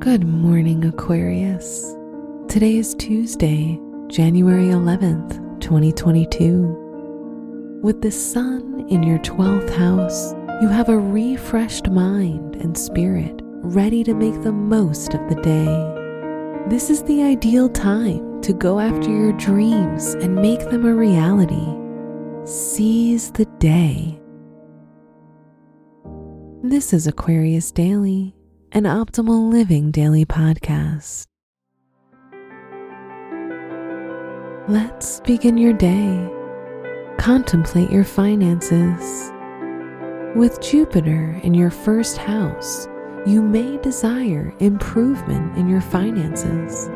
Good morning, Aquarius. Today is Tuesday, January 11th, 2022. With the sun in your 12th house, you have a refreshed mind and spirit ready to make the most of the day. This is the ideal time to go after your dreams and make them a reality. Seize the day. This is Aquarius Daily, an optimal living daily podcast. Let's begin your day. Contemplate your finances. With Jupiter in your first house, you may desire improvement in your finances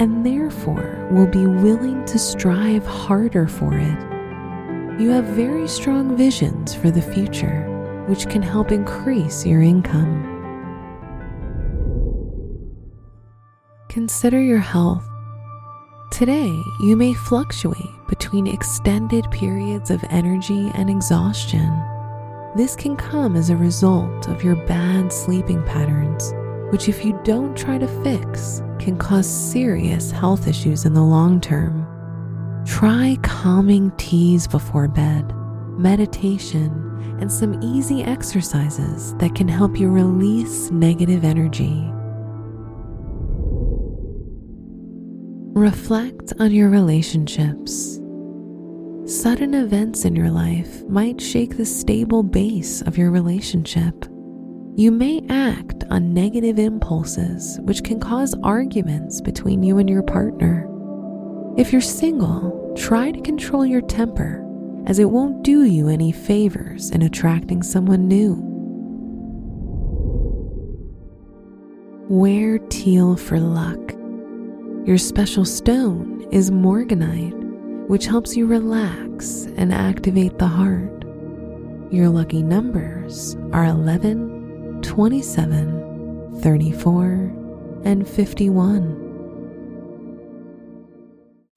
and therefore will be willing to strive harder for it. You have very strong visions for the future, which can help increase your income. Consider your health. Today, you may fluctuate between extended periods of energy and exhaustion. This can come as a result of your bad sleeping patterns, which, if you don't try to fix, can cause serious health issues in the long term. Try calming teas before bed, meditation, and some easy exercises that can help you release negative energy. Reflect on your relationships. Sudden events in your life might shake the stable base of your relationship. You may act on negative impulses, which can cause arguments between you and your partner. If you're single, try to control your temper, as it won't do you any favors in attracting someone new. Wear teal for luck. Your special stone is morganite, which helps you relax and activate the heart. Your lucky numbers are 11, 27, 34, and 51.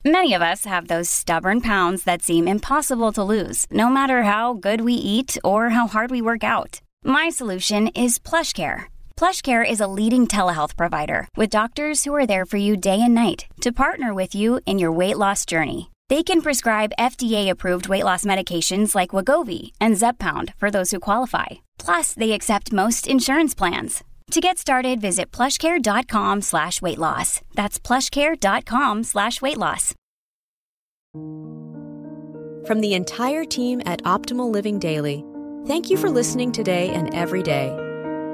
Many of us have those stubborn pounds that seem impossible to lose, no matter how good we eat or how hard we work out. My solution is PlushCare. PlushCare is a leading telehealth provider with doctors who are there for you day and night to partner with you in your weight loss journey. They can prescribe FDA-approved weight loss medications like Wegovy and Zepbound for those who qualify. Plus, they accept most insurance plans. To get started, visit plushcare.com slash weight loss. That's plushcare.com slash weight loss. From the entire team at Optimal Living Daily, thank you for listening today and every day.